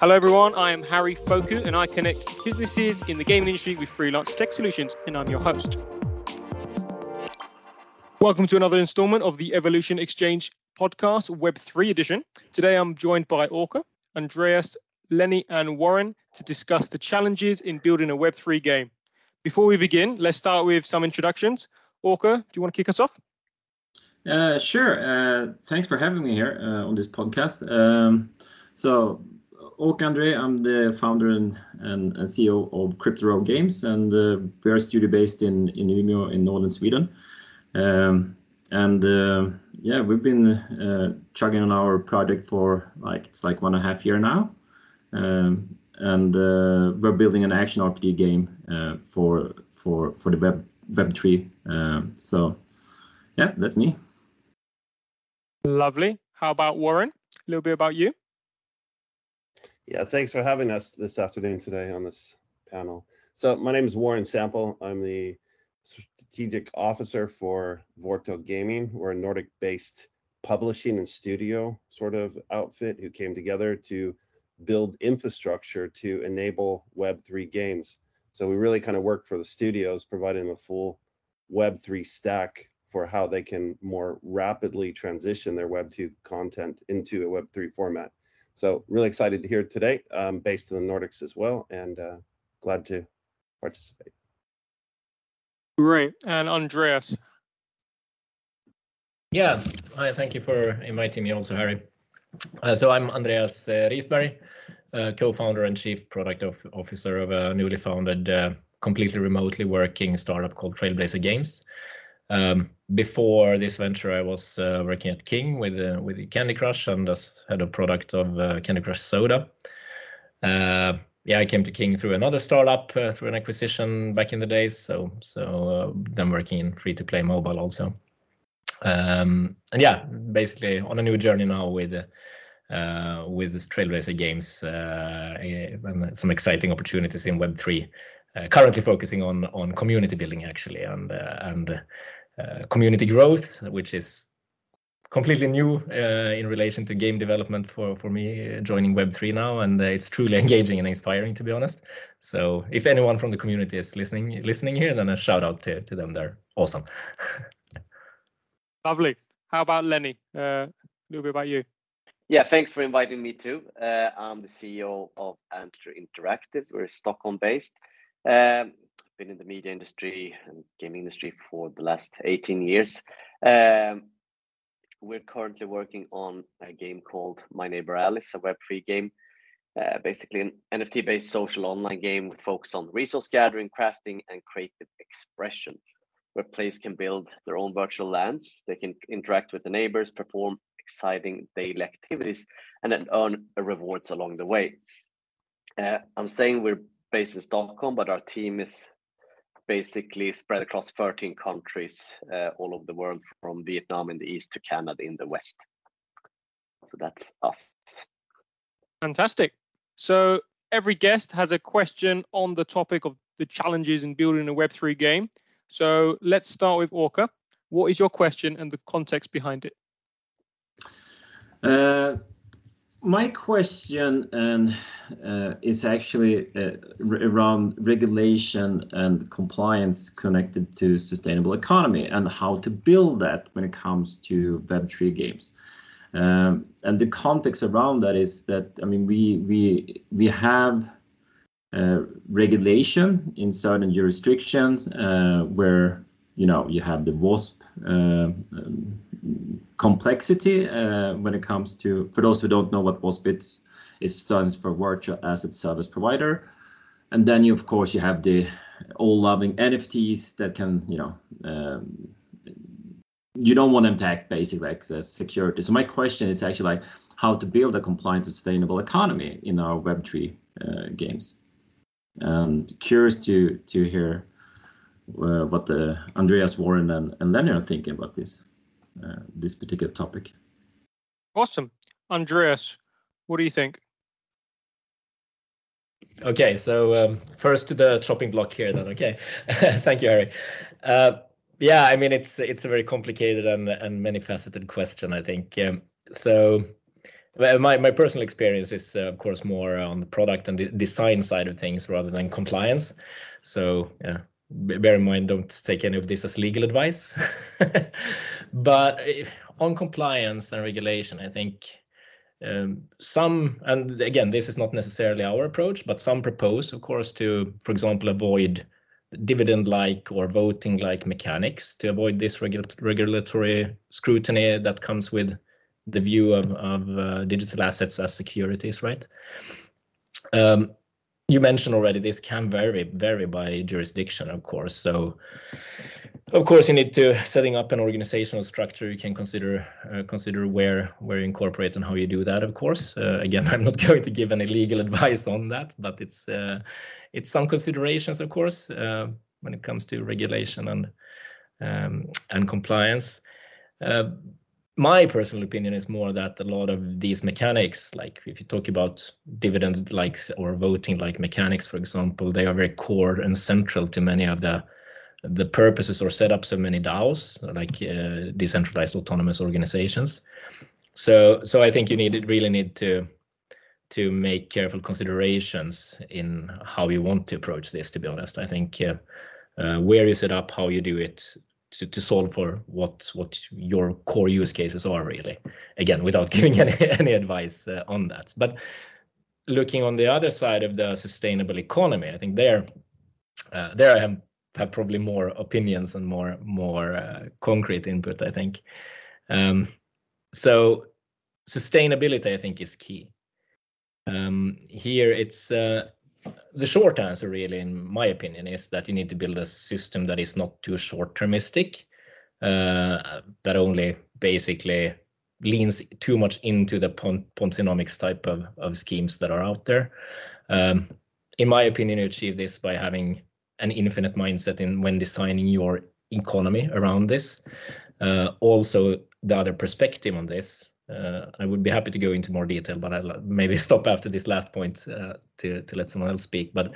Hello, everyone. I am Harry Phokou, and I connect businesses in the gaming industry with freelance tech solutions, and I'm your host. Welcome to another installment of the Evolution Exchange podcast, Web3 edition. Today, I'm joined by Ake, Andreas, Lenny, and Warren to discuss the challenges in building a Web3 game. Before we begin, let's start with some introductions. Ake, do you want to kick us off? Uh, sure. Uh, thanks for having me here uh, on this podcast. Um, so, Ake Andre, I'm the founder and, and, and CEO of Crypto Games, and uh, we are a studio based in in Umeå in northern Sweden. Um, and uh, yeah, we've been uh, chugging on our project for like it's like one and a half year now. Um, and uh, we're building an action RPG game uh, for for for the web web tree. Um, so yeah, that's me. Lovely. How about Warren? A little bit about you. Yeah, thanks for having us this afternoon today on this panel. So my name is Warren Sample. I'm the strategic officer for Vorto Gaming. We're a Nordic-based publishing and studio sort of outfit who came together to build infrastructure to enable Web3 games. So we really kind of work for the studios, providing them a full Web3 stack for how they can more rapidly transition their Web2 content into a Web3 format. So really excited to hear today, um, based in the Nordics as well, and uh, glad to participate. Great. And Andreas. Yeah. Hi, thank you for inviting me also, Harry. Uh, so I'm Andreas uh, Risberg, uh, co-founder and chief product of, officer of a newly founded, uh, completely remotely working startup called Trailblazer Games. Um, before this venture, I was uh, working at King with uh, with Candy Crush and as head of product of uh, Candy Crush Soda. Uh, yeah, I came to King through another startup uh, through an acquisition back in the days. So so uh, then working in free to play mobile also. Um, and yeah, basically on a new journey now with with Trailblazer Games and some exciting opportunities in Web three. currently focusing on on community building actually and and community growth, which is completely new uh, in relation to game development for for me uh, joining Web3 now, and uh, it's truly engaging and inspiring to be honest. So if anyone from the community is listening listening here, then a shout out to to them. They're awesome. Lovely. How about Lenny? Uh, a little bit about you. Yeah, thanks for inviting me too. Uh, I'm the CEO of Antler Interactive. We're Stockholm based. Um, been in the media industry and gaming industry for the last 18 years. Um, we're currently working on a game called My Neighbor Alice, a web-free game, uh, basically an NFT-based social online game with focus on resource gathering, crafting, and creative expression, where players can build their own virtual lands. They can interact with the neighbors, perform exciting daily activities, and then earn rewards along the way. Uh, I'm saying we're based in Stockholm, but our team is basically spread across 13 countries uh, all over the world, from Vietnam in the east to Canada in the west. So that's us. Fantastic. So every guest has a question on the topic of the challenges in building a Web3 game. So let's start with Ake. What is your question and the context behind it? Uh, my question uh, is actually uh, around regulation and compliance connected to sustainable economy and how to build that when it comes to Web3 games. Um, and the context around that is that I mean we have uh, regulation in certain jurisdictions where you know you have the WASP complexity uh, when it comes to, for those who don't know what WASP is, it stands for Virtual Asset Service Provider. And then you, of course, you have the all loving NFTs that can, you know, um, you don't want them to act basically like security. So my question is actually like how to build a compliant sustainable economy in our Web3 uh, games. Um, curious to to hear uh, what the Andreas Warren and, and Lenny are thinking about this. Uh, this particular topic. Awesome. Andreas, what do you think? Okay, so um, first to the chopping block here then. Okay, thank you, Harry. Uh, yeah, I mean it's it's a very complicated and and many faceted question. I think um, so. my, my personal experience is uh, of course more on the product and the design side of things rather than compliance so yeah bear in mind don't take any of this as legal advice but eh, on compliance and regulation i think um, some and again this is not necessarily our approach but some propose of course to for example avoid dividend like or voting like mechanics to avoid this regulatory scrutiny that comes with the view of, of uh, digital assets as securities, right? Um, you mentioned already this can vary vary by jurisdiction, of course. So, of course, you need to setting up an organizational structure. You can consider uh, consider where where you incorporate and how you do that. Of course, uh, again, I'm not going to give any legal advice on that, but it's uh, it's some considerations, of course, uh, when it comes to regulation and um, and compliance. My personal opinion is more that a lot of these mechanics, like if you talk about dividend likes or voting like mechanics, for example, they are very core and central to many of the the purposes or setups of many DAOs, like uh, decentralized autonomous organizations. So, so I think you need really need to to make careful considerations in how you want to approach this. To be honest, I think uh, uh, where you set up, how you do it, to, to solve for what what your core use cases are really. Again without giving any any advice uh, on that. But looking on the other side of the sustainable economy i think there uh, there i have, have probably more opinions and more more uh, concrete input i think. Um, so sustainability i think is key. Um, here it's uh, the short answer, really, in my opinion, is that you need to build a system that is not too short-termistic, uh, that only basically leans too much into the Ponzinomics type of, of schemes that are out there. Um, in my opinion, you achieve this by having an infinite mindset in when designing your economy around this. Uh, also, the other perspective on this I would be happy to go into more detail, but I'll maybe stop after this last point uh, to to let someone else speak. But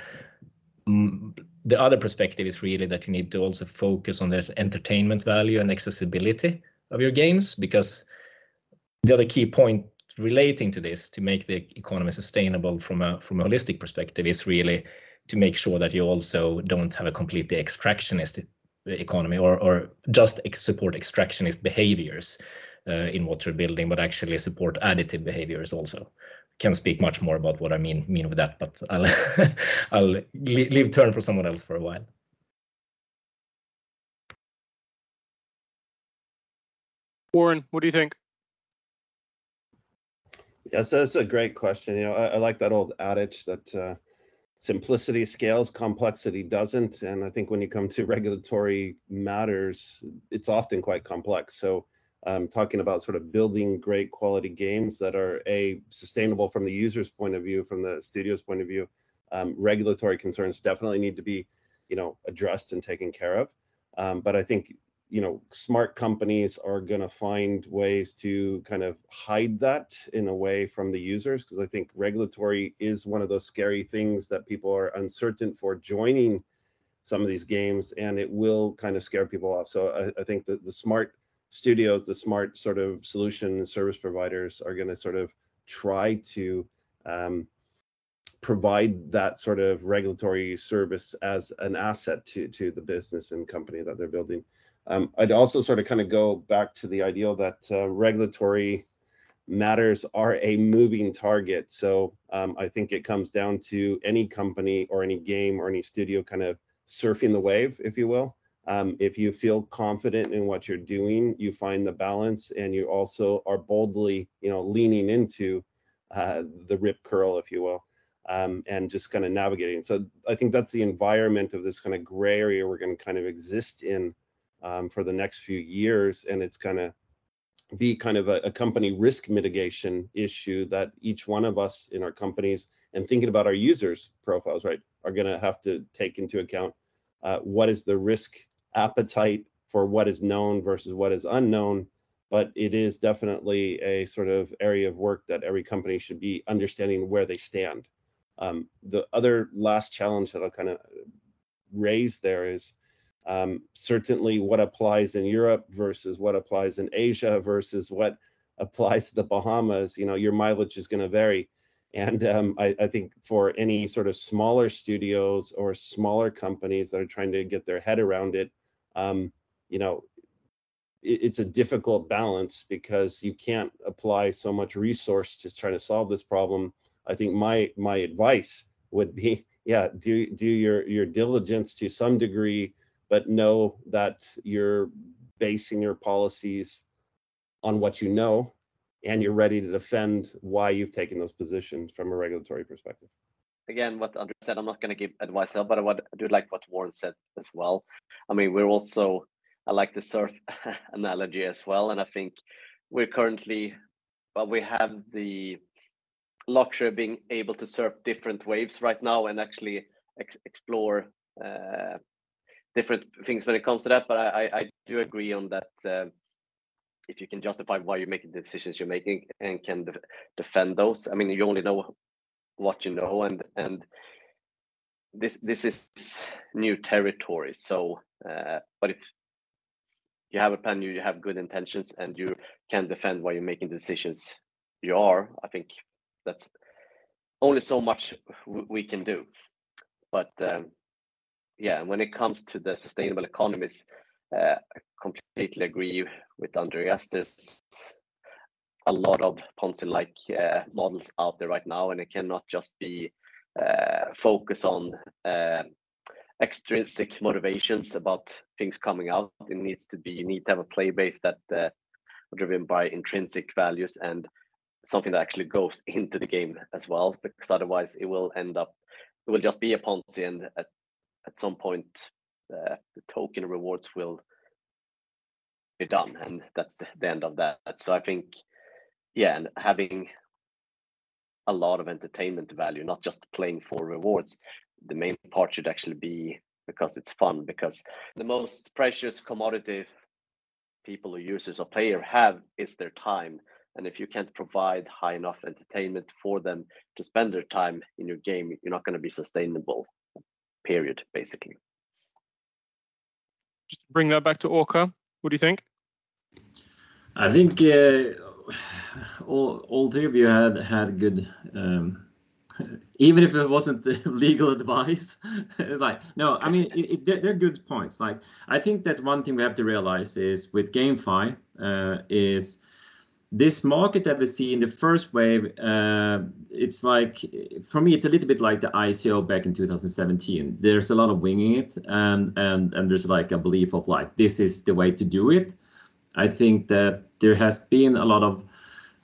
um, the other perspective is really that you need to also focus on the entertainment value and accessibility of your games, because the other key point relating to this to make the economy sustainable from a from a holistic perspective is really to make sure that you also don't have a completely extractionist economy or or just support extractionist behaviors uh, in what you're building, but actually support additive behaviors also. Can speak much more about what I mean mean with that, but I'll I'll leave turn for someone else for a while. Warren, what do you think? Yes, that's a great question. You know, I, I like that old adage that uh, simplicity scales, complexity doesn't. And I think when you come to regulatory matters, it's often quite complex. So um, talking about sort of building great quality games that are a sustainable from the user's point of view, from the studio's point of view. Um, regulatory concerns definitely need to be, you know, addressed and taken care of. Um, but I think you know smart companies are going to find ways to kind of hide that in a way from the users because I think regulatory is one of those scary things that people are uncertain for joining some of these games and it will kind of scare people off. So I, I think that the smart studios, the smart sort of solution service providers are going to sort of try to um, provide that sort of regulatory service as an asset to to the business and company that they're building. Um, I'd also sort of kind of go back to the ideal that uh, regulatory matters are a moving target. So um, I think it comes down to any company or any game or any studio kind of surfing the wave, if you will. Um, if you feel confident in what you're doing, you find the balance, and you also are boldly, you know, leaning into uh, the rip curl, if you will, um, and just kind of navigating. So I think that's the environment of this kind of gray area we're going to kind of exist in um, for the next few years, and it's kind of be kind of a, a, company risk mitigation issue that each one of us in our companies and thinking about our users profiles, right, are going to have to take into account uh, what is the risk appetite for what is known versus what is unknown but it is definitely a sort of area of work that every company should be understanding where they stand um, the other last challenge that i'll kind of raise there is um, certainly what applies in europe versus what applies in asia versus what applies to the Bahamas, you know, your mileage is going to vary. And um, I, I, think for any sort of smaller studios or smaller companies that are trying to get their head around it, um, you know, it, it's a difficult balance because you can't apply so much resource to trying to solve this problem. I think my my advice would be, yeah, do do your your diligence to some degree, but know that you're basing your policies on what you know and you're ready to defend why you've taken those positions from a regulatory perspective. Again, what Andre said, I'm not going to give advice but I, I do like what Warren said as well. I mean, we're also, I like the surf analogy as well. And I think we're currently, well, we have the luxury of being able to surf different waves right now and actually ex explore uh, different things when it comes to that. But I, I, I do agree on that. Uh, if you can justify why you're making the decisions you're making and can de- defend those i mean you only know what you know and and this this is new territory so uh, but if you have a plan you have good intentions and you can defend why you're making decisions you are i think that's only so much we can do but um, yeah when it comes to the sustainable economies uh, I completely agree with Andreas. There's a lot of Ponzi-like uh, models out there right now, and it cannot just be uh, focus on uh, extrinsic motivations about things coming out. It needs to be you need to have a play base that uh, driven by intrinsic values and something that actually goes into the game as well, because otherwise it will end up it will just be a Ponzi, and at at some point uh, the token rewards will be done, and that's the, the end of that. So I think, yeah, and having a lot of entertainment value, not just playing for rewards. The main part should actually be because it's fun. Because the most precious commodity people or users or player have is their time. And if you can't provide high enough entertainment for them to spend their time in your game, you're not going to be sustainable. Period, basically. Just bring that back to Ake. What do you think? I think uh, all all three of you had had good. Um, even if it wasn't the legal advice, like no, I mean it, it, they're, they're, good points. Like I think that one thing we have to realize is with GameFi uh, is this market that we see in the first wave, uh, it's like, for me, it's a little bit like the ICO back in 2017. There's a lot of winging it, and and and there's like a belief of like this is the way to do it. I think that there has been a lot of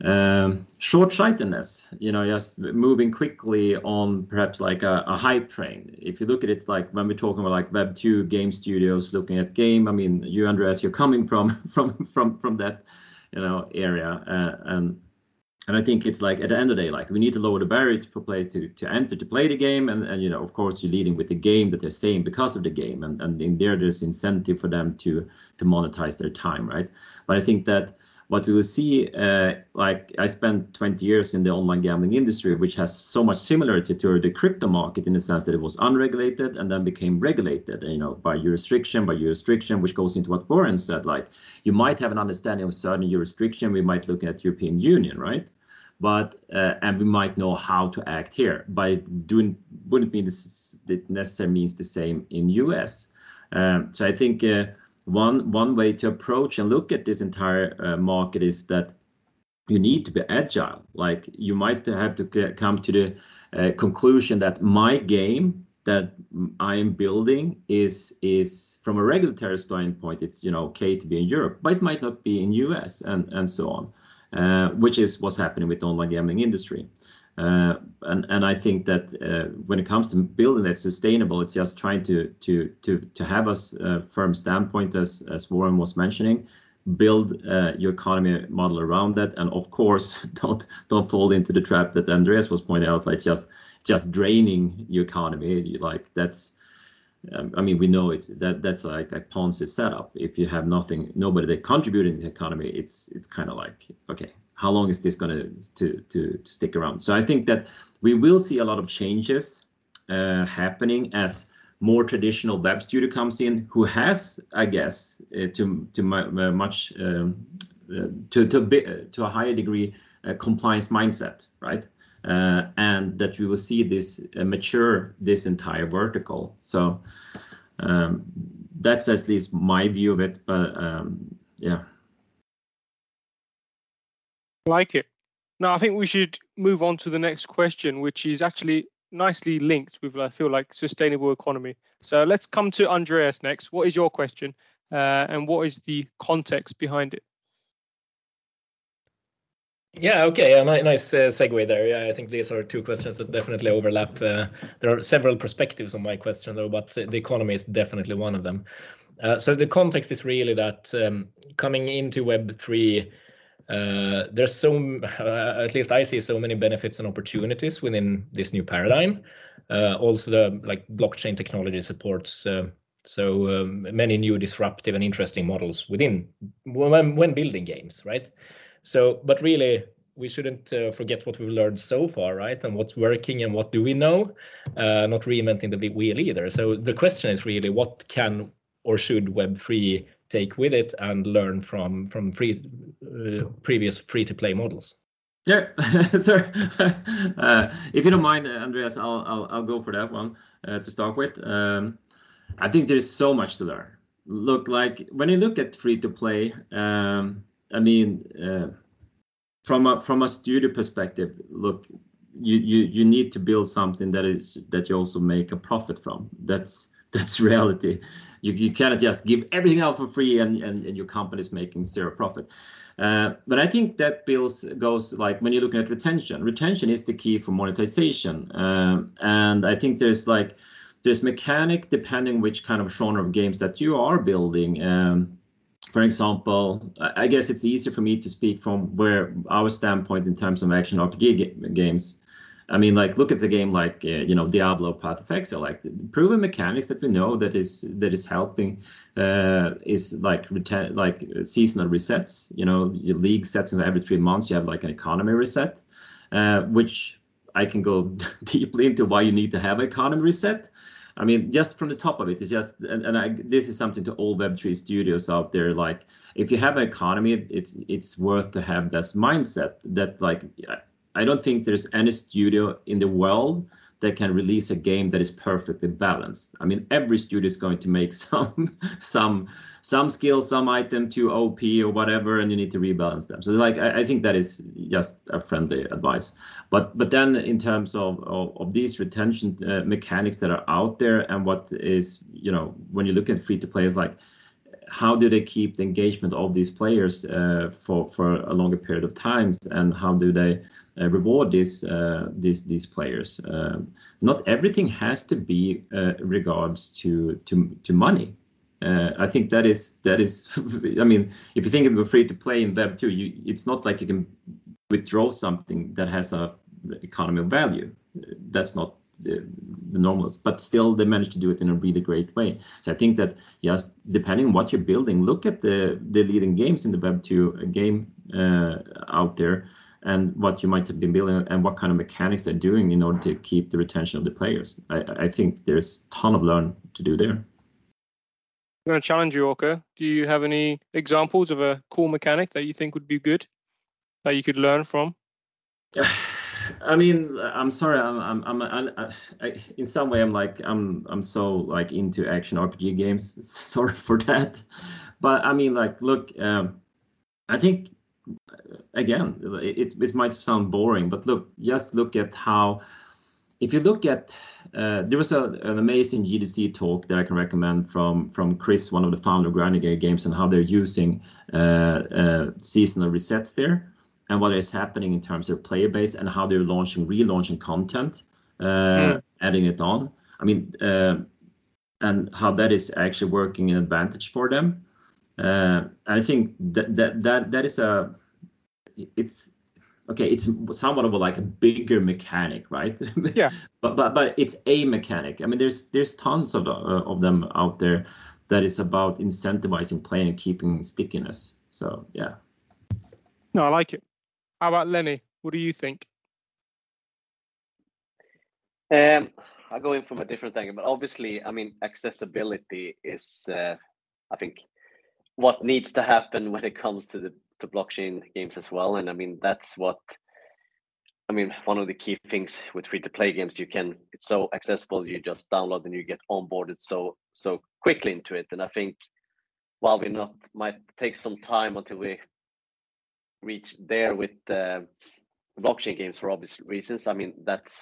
um, short-sightedness, you know, just moving quickly on perhaps like a, a, hype train. If you look at it like when we're talking about like Web two game studios looking at game, I mean, you Andreas, you're coming from from from from that you know area uh, and and I think it's like at the end of the day, like we need to lower the barrier for players to, to enter to play the game, and and you know of course you're leading with the game that they're staying because of the game, and and in there there's incentive for them to to monetize their time, right? But I think that what we will see, uh, like I spent 20 years in the online gambling industry, which has so much similarity to the crypto market in the sense that it was unregulated and then became regulated, you know, by jurisdiction, by jurisdiction, which goes into what Warren said, like you might have an understanding of certain jurisdiction, we might look at European Union, right? But uh, and we might know how to act here. By doing wouldn't mean this necessarily means the same in US. Um, so I think uh, one one way to approach and look at this entire uh, market is that you need to be agile. Like you might have to come to the uh, conclusion that my game that I am building is is from a regulatory standpoint, it's you know okay to be in Europe, but it might not be in US and and so on, uh, which is what's happening with the online gambling industry. Uh, and I think that uh, when it comes to building that sustainable, it's just trying to to to to have a firm standpoint, as as Warren was mentioning, build uh, your economy model around that, and of course, don't don't fall into the trap that Andreas was pointing out, like just just draining your economy. Like that's, um, I mean, we know it's that that's like a Ponzi setup. If you have nothing, nobody that contributing to the economy, it's it's kind of like okay, how long is this going to, to, to stick around? So I think that we will see a lot of changes uh, happening as more traditional web studio comes in, who has, I guess, uh, to to uh, much um, to to a, to a higher degree a compliance mindset, right? Uh, and that we will see this uh, mature this entire vertical. So um, that's at least my view of it. But um, yeah, like it. Now I think we should move on to the next question, which is actually nicely linked with I feel like sustainable economy. So let's come to Andreas next. What is your question, uh, and what is the context behind it? Yeah, okay. Yeah, nice uh, segue there. Yeah, I think these are two questions that definitely overlap. Uh, there are several perspectives on my question, though, but the economy is definitely one of them. Uh, so the context is really that um, coming into Web3, uh, there's so, uh, at least I see so many benefits and opportunities within this new paradigm. Uh, also, the like blockchain technology supports so um, many new disruptive and interesting models within when, when building games, right? So, but really, we shouldn't uh, forget what we've learned so far, right? And what's working and what do we know? Uh, not reinventing the wheel either. So the question is really, what can or should Web3 take with it and learn from from free uh, previous free to play models? Yeah, sorry. uh, if you don't mind, Andreas, I'll I'll, I'll go for that one uh, to start with. Um, I think there's so much to learn. Look, like when you look at free to play, um, I mean, uh, from a from a studio perspective, look, you you you need to build something that is that you also make a profit from. That's that's reality. You you cannot just give everything out for free and and, and your company is making zero profit. Uh, but I think that bills goes like when you're looking at retention. Retention is the key for monetization, uh, and I think there's like there's mechanic depending which kind of genre of games that you are building. Um, for example, I guess it's easier for me to speak from where our standpoint in terms of action RPG games. I mean, like look at the game like uh, you know Diablo, Path of Exile, like proven mechanics that we know that is that is helping uh, is like like seasonal resets. You know, your league sets every three months. You have like an economy reset, uh, which I can go deeply into why you need to have economy reset. I mean, just from the top of it, it's just, and, and I, this is something to all Web3 studios out there. Like, if you have an economy, it's it's worth to have that mindset. That like, I don't think there's any studio in the world that can release a game that is perfectly balanced. I mean, every studio is going to make some some some skill, some item to OP or whatever, and you need to rebalance them. So like I, I think that is just a friendly advice. But but then in terms of of, of these retention uh, mechanics that are out there and what is you know when you look at free to play, it's like how do they keep the engagement of these players uh, for for a longer period of times, and how do they reward these uh, these these players? Uh, not everything has to be uh, regards to to to money. Uh, I think that is that is. I mean, if you think of free to play in Web two, you it's not like you can withdraw something that has a economy of value. That's not the, the normals, but still they managed to do it in a really great way. So I think that yes, depending on what you're building, look at the the leading games in the Web two game uh, out there and what you might have been building and what kind of mechanics they're doing in order to keep the retention of the players. I, I think there's a ton of learn to do there. I'm going to challenge you, Ake. Do you have any examples of a cool mechanic that you think would be good that you could learn from? I mean, I'm sorry. I'm, I'm, I'm, I'm I, in some way, I'm like, I'm, I'm so like into action RPG games. Sorry for that, but I mean, like, look, um, I think again, it, it might sound boring, but look, just look at how if you look at uh, there was a, an amazing GDC talk that I can recommend from from Chris, one of the founder of Grinding Games, and how they're using uh, uh, seasonal resets there, and what is happening in terms of player base, and how they're launching, relaunching content, mm. adding it on. I mean, uh, and how that is actually working an advantage for them. Uh, I think that that that that is a it's okay it's somewhat of a, like a bigger mechanic right? Yeah. But but but it's a mechanic. I mean there's there's tons of uh, of them out there that is about incentivizing play and keeping stickiness. So yeah. No i like it. How about lenny? What do you think? Um i go in from a different angle but obviously i mean accessibility is uh, i think what needs to happen when it comes to the to blockchain games as well. And I mean, that's what I mean, one of the key things with free to play games, you can it's so accessible. You just download and you get onboarded so so quickly into it. And I think while we not might take some time until we reach there with uh, blockchain games for obvious reasons. I mean, that's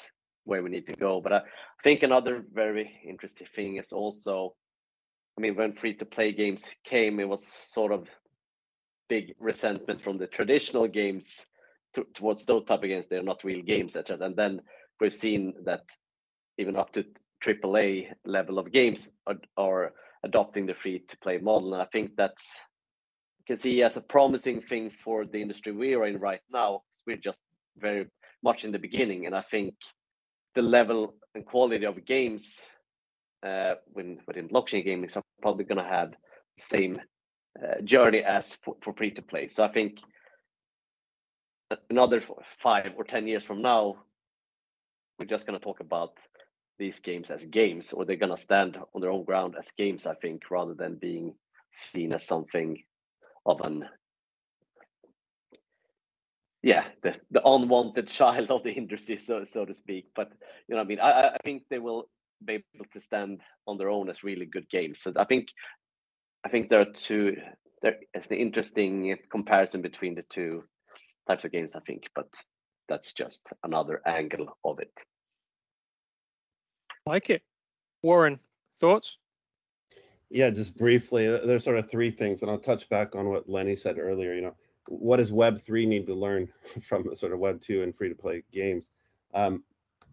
where we need to go. But I think another very interesting thing is also, I mean, when free to play games came, it was sort of big resentment from the traditional games to, towards those type of games. They're not real games, etc. And then we've seen that even up to AAA level of games are, are adopting the free to play model. And I think that's you can see as a promising thing for the industry we are in right now. We're just very much in the beginning, and I think the level and quality of games uh, when within blockchain gaming are probably going to have the same Uh, journey as for, for free to play. So I think another five or ten years from now, we're just going to talk about these games as games, or they're going to stand on their own ground as games. I think rather than being seen as something of an yeah the, the unwanted child of the industry so so to speak but you know i mean I, I think they will be able to stand on their own as really good games so i think i think there are two there is an interesting comparison between the two types of games i think but that's just another angle of it. Like it. Warren thoughts? Yeah just briefly there's sort of three things and i'll touch back on what lenny said earlier you know. What does Web three need to learn from sort of Web two and free to play games? Um,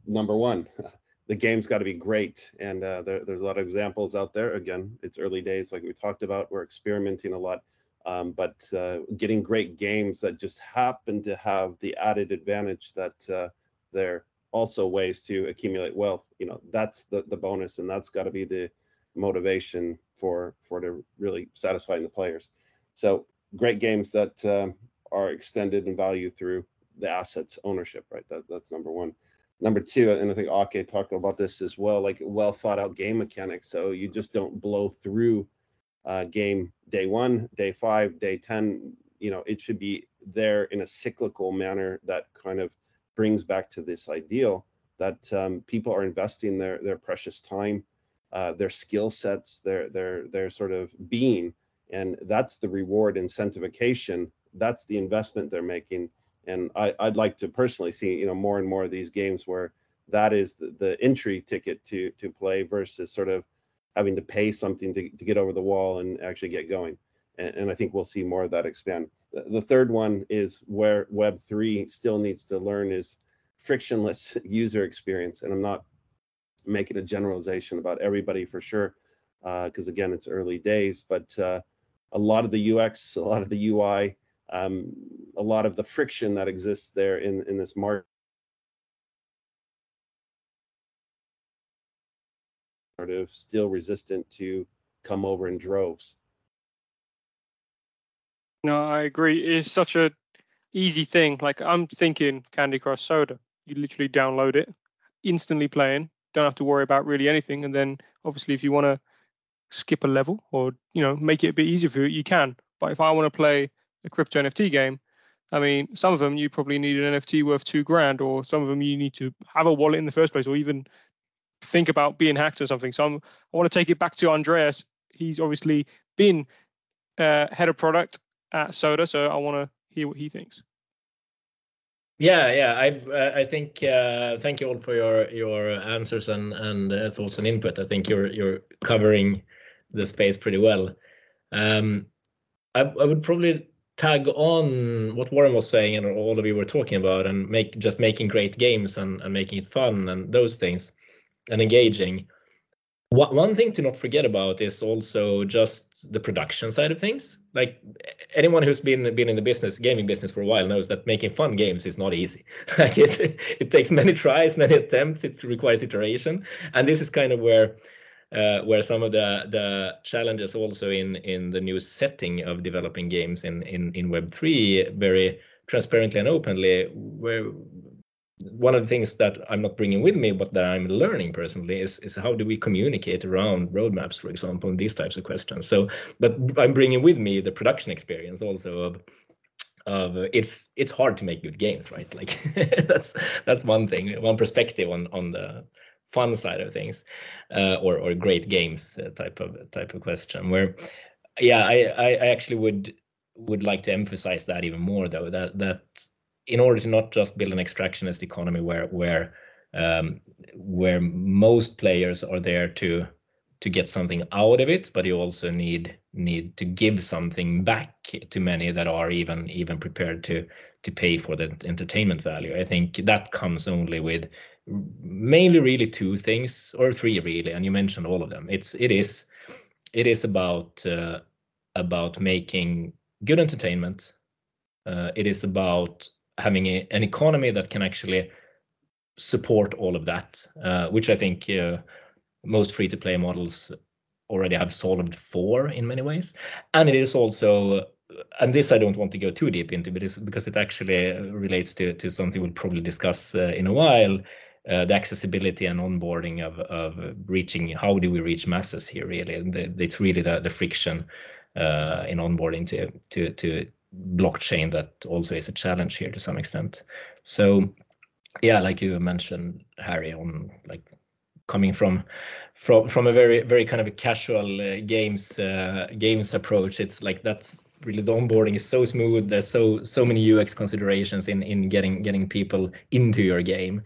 number one, the game's got to be great, and uh, there, there's a lot of examples out there. Again, it's early days, like we talked about. We're experimenting a lot, um, but uh, getting great games that just happen to have the added advantage that uh, they're also ways to accumulate wealth. You know, that's the the bonus, and that's got to be the motivation for for to really satisfying the players. So great games that um, are extended in value through the assets ownership, right? That, that's number one. Number two, and I think Ake talked about this as well, like well thought out game mechanics. So you just don't blow through uh, game day one, day five, day 10. You know, it should be there in a cyclical manner that kind of brings back to this ideal that um, people are investing their their precious time, uh, their skill sets, their their their sort of being and that's the reward incentivization that's the investment they're making and I, would like to personally see you know more and more of these games where that is the, the entry ticket to to play versus sort of having to pay something to, to get over the wall and actually get going. And, and i think we'll see more of that expand. The, the third one is where web 3 still needs to learn is frictionless user experience and i'm not making a generalization about everybody for sure because uh, again it's early days but uh, a lot of the UX, a lot of the UI, um, a lot of the friction that exists there in, in this market. Sort of still resistant to come over in droves. No, I agree. It's such a easy thing. Like I'm thinking Candy Crush Soda. You literally download it, instantly playing. Don't have to worry about really anything. And then obviously, if you want to skip a level or you know make it a bit easier for you, you can. But if I want to play a crypto NFT game, I mean, some of them you probably need an NFT worth two grand, or some of them you need to have a wallet in the first place, or even think about being hacked or something. So I'm, i want to take it back to Andreas. He's obviously been uh, head of product at Soda, so I want to hear what he thinks. Yeah, yeah, I I think uh, thank you all for your your answers and and uh, thoughts and input. I think you're you're covering the space pretty well. Um, I, I would probably tag on what Warren was saying and all of you were talking about and make just making great games and, and making it fun and those things and engaging. One thing to not forget about is also just the production side of things. Like anyone who's been been in the business, gaming business for a while, knows that making fun games is not easy. like it, it takes many tries, many attempts. It requires iteration, and this is kind of where Uh, where some of the the challenges also in in the new setting of developing games in in in Web three very transparently and openly, where one of the things that I'm not bringing with me, but that I'm learning personally, is is how do we communicate around roadmaps, for example, and these types of questions. So, but I'm bringing with me the production experience also of of it's it's hard to make good games, right? Like that's that's one thing, one perspective on on the fun side of things, uh, or or great games uh, type of type of question. Where, yeah, I I actually would would like to emphasize that even more though that that in order to not just build an extractionist economy where where um, where most players are there to to get something out of it, but you also need need to give something back to many that are even even prepared to to pay for the entertainment value. I think that comes only with mainly really two things or three really, and you mentioned all of them. It's it is it is about uh, about making good entertainment. Uh, it is about having a, an economy that can actually support all of that, uh, which I think uh, most free to play models already have solved for in many ways. And it is also, and this I don't want to go too deep into, but because it actually relates to, to something we'll probably discuss uh, in a while. Uh, the accessibility and onboarding of, of reaching how do we reach masses here really? And the, it's really the, the friction uh, in onboarding to to to blockchain that also is a challenge here to some extent. So yeah like you mentioned harry on like coming from from from a very very kind of a casual uh, games uh, games approach it's like that's really the onboarding is so smooth. There's so so many ux considerations in in getting getting people into your game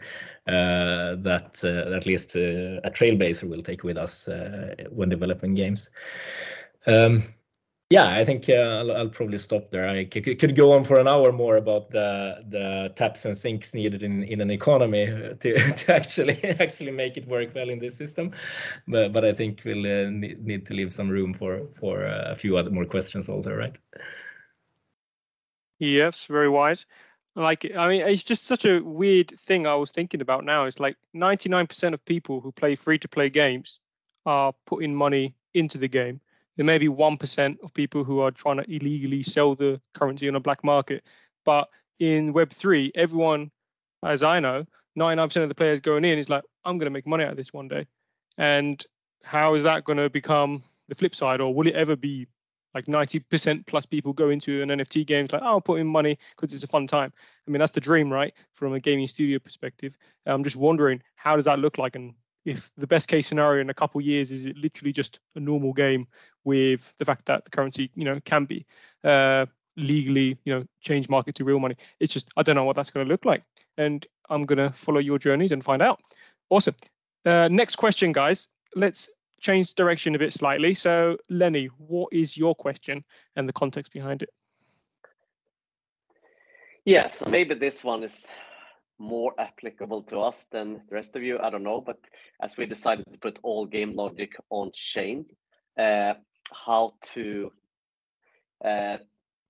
uh, that uh, at least uh, a trailblazer will take with us uh, when developing games. Um, yeah, I think I'll, I'll, probably stop there. I could, could, go on for an hour more about the the taps and sinks needed in, in an economy to, to actually actually make it work well in this system, but but I think we'll uh, need to leave some room for for uh, a few other more questions also, right? Yes, very wise. Like I mean, it's just such a weird thing. I was thinking about now. It's like 99% of people who play free to play games are putting money into the game there may be 1% of people who are trying to illegally sell the currency on a black market. But in Web3, everyone, as I know, 99% of the players going in is like, I'm going to make money out of this one day. And how is that going to become the flip side? Or will it ever be like 90% plus people go into an NFT game, it's like, oh, I'll put in money because it's a fun time. I mean, that's the dream, right? From a gaming studio perspective. I'm just wondering, how does that look like? And if the best case scenario in a couple years is it literally just a normal game with the fact that the currency you know can be uh, legally you know change market to real money. It's just i don't know what that's going to look like and i'm going to follow your journeys and find out. Awesome. Uh, next question guys. Let's change direction a bit slightly. So lenny what is your question and the context behind it? Yes maybe this one is more applicable to us than the rest of you. I don't know, but as we decided to put all game logic on chain, uh, how to uh,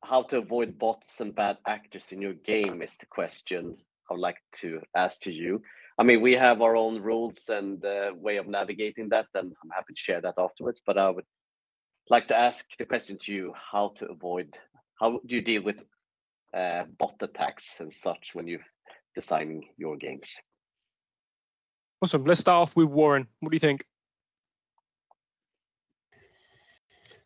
how to avoid bots and bad actors in your game is the question I would like to ask to you. I mean, we have our own rules and uh, way of navigating that, and I'm happy to share that afterwards. But I would like to ask the question to you: How to avoid? How do you deal with uh, bot attacks and such when you designing your games. Awesome. Let's start off with Warren. What do you think?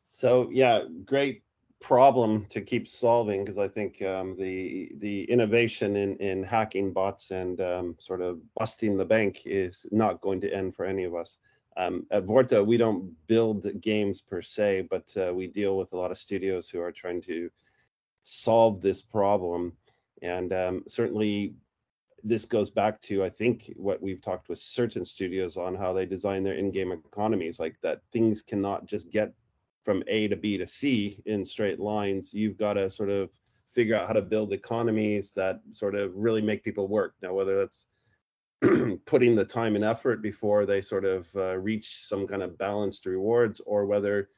So yeah, great problem to keep solving because I think um, the the innovation in in hacking bots and um, sort of busting the bank is not going to end for any of us. Um, at Vorto, we don't build games per se, but uh, we deal with a lot of studios who are trying to solve this problem. And um, certainly this goes back to I think what we've talked with certain studios on how they design their in-game economies, like that things cannot just get from A to B to C in straight lines. You've got to sort of figure out how to build economies that sort of really make people work. Now, whether that's putting the time and effort before they sort of uh, reach some kind of balanced rewards, or whether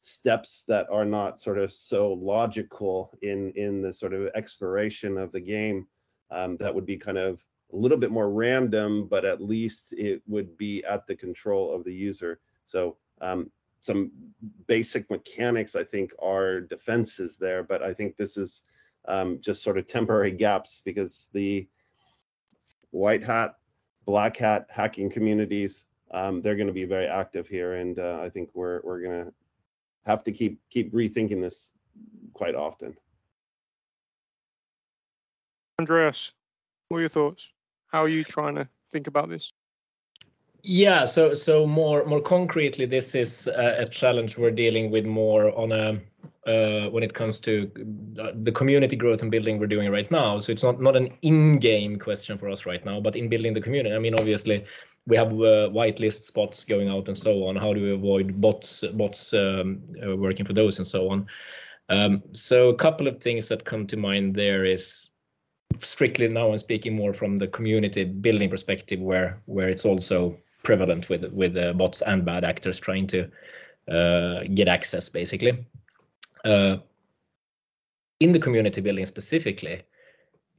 steps that are not sort of so logical in in the sort of exploration of the game um, that would be kind of a little bit more random, but at least it would be at the control of the user. So um, some basic mechanics, I think, are defenses there, but I think this is um, just sort of temporary gaps because the white hat, black hat hacking communities, um, they're going to be very active here, and uh, I think we're we're going to have to keep keep rethinking this quite often. Andreas, what are your thoughts? How are you trying to think about this? Yeah, so so more more concretely, this is a, a challenge we're dealing with more on a uh, when it comes to uh, the community growth and building we're doing right now. So it's not not an in-game question for us right now, but in building the community. I mean, obviously, we have uh, whitelist spots going out and so on. How do we avoid bots bots um, uh, working for those and so on? Um, so a couple of things that come to mind there is strictly now I'm speaking more from the community building perspective, where where it's also prevalent with with uh, bots and bad actors trying to uh, get access, basically. Uh, in the community building specifically,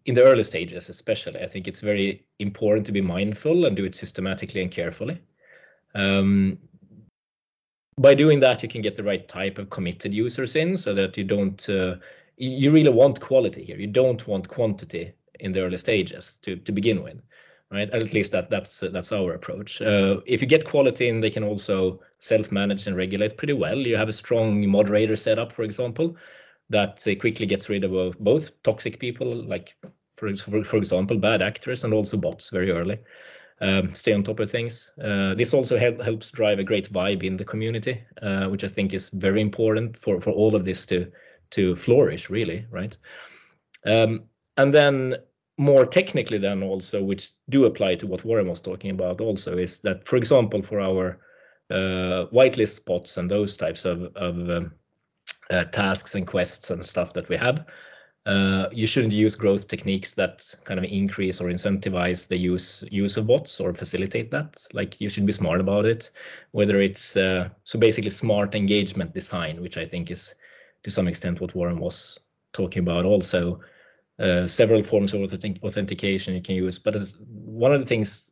in the early stages especially, I think it's very important to be mindful and do it systematically and carefully. Um, by doing that, you can get the right type of committed users in so that you don't, uh, you really want quality here. You don't want quantity in the early stages to, to begin with right? At least that that's that's our approach. Uh, if you get quality in, they can also self-manage and regulate pretty well. You have a strong moderator setup, for example, that uh, quickly gets rid of both toxic people, like for, for for example, bad actors, and also bots very early. Um, stay on top of things. Uh, this also help, helps drive a great vibe in the community, uh, which I think is very important for for all of this to to flourish, really, right? Um, and then more technically then also, which do apply to what Warren was talking about also, is that, for example, for our uh, whitelist spots and those types of, of um, uh, tasks and quests and stuff that we have, uh, you shouldn't use growth techniques that kind of increase or incentivize the use use of bots or facilitate that. Like you should be smart about it, whether it's uh, so basically smart engagement design, which I think is to some extent what Warren was talking about also uh, several forms of authentication you can use. But one of the things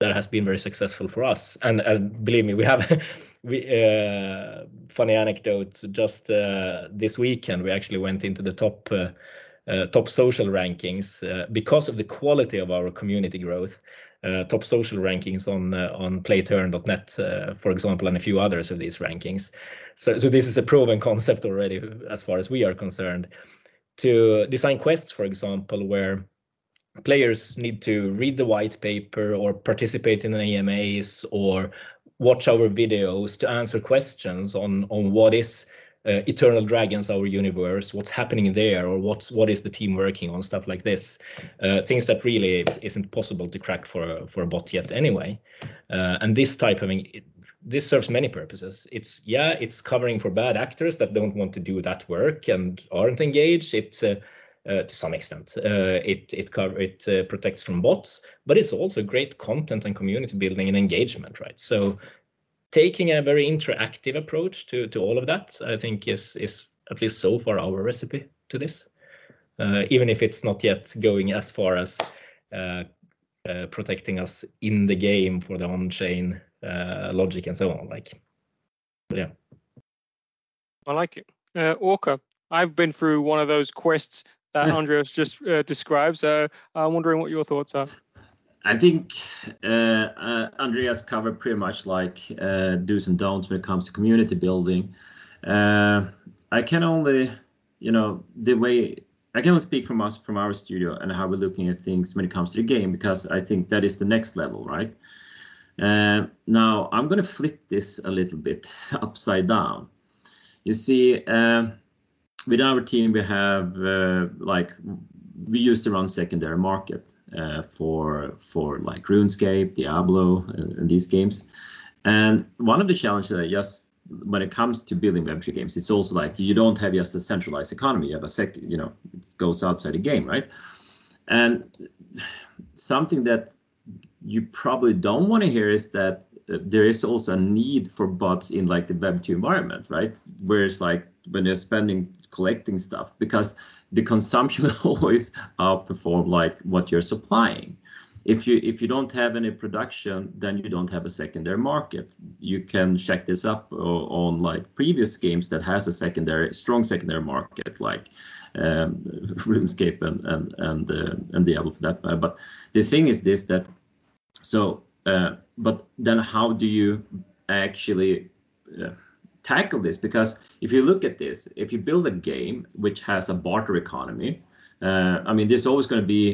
that has been very successful for us, and, and believe me, we have we uh, funny anecdote. Just uh, this weekend, we actually went into the top. Uh, uh, top social rankings because of the quality of our community growth. Uh, top social rankings on uh, on playtoearn.net, uh, for example, and a few others of these rankings. So, so this is a proven concept already, as far as we are concerned to design quests, for example, where players need to read the white paper or participate in AMAs or watch our videos to answer questions on on what is uh, Eternal Dragons, our universe, what's happening there, or what's what is the team working on, stuff like this, uh, things that really isn't possible to crack for for a bot yet anyway. Uh, and this type I of this serves many purposes. It's yeah, it's covering for bad actors that don't want to do that work and aren't engaged. It's uh, uh, to some extent. Uh, it it cover it uh, protects from bots, but it's also great content and community building and engagement, right? So taking a very interactive approach to to all of that, I think is is at least so far our recipe to this. Uh, even if it's not yet going as far as uh, protecting us in the game for the on-chain uh, logic and so on. Like, yeah. I like it. Uh, Åke, I've been through one of those quests that Andreas just uh, describes. Uh, I'm wondering what your thoughts are. I think uh, uh, Andreas covered pretty much like uh, do's and don'ts when it comes to community building. Uh, I can only, you know, the way I can only speak from us from our studio and how we're looking at things when it comes to the game because I think that is the next level, right? Uh, now I'm going to flip this a little bit upside down. You see, uh, with our team, we have uh, like we used to run secondary market uh, for for like RuneScape, Diablo, and, and, these games. And one of the challenges that I just when it comes to building Web3 games, it's also like you don't have just a centralized economy. You have a sec, you know, it goes outside the game, right? And something that you probably don't want to hear is that uh, there is also a need for bots in like the Web2 environment, right? Whereas like when they're spending collecting stuff, because the consumption will always outperform like what you're supplying. If you if you don't have any production, then you don't have a secondary market. You can check this up uh, on like previous games that has a secondary strong secondary market, like um, RuneScape and and and uh, and Diablo for that matter. But the thing is this that so, uh, but then how do you actually uh, tackle this? Because if you look at this, if you build a game which has a barter economy, Uh, I mean, there's always going to be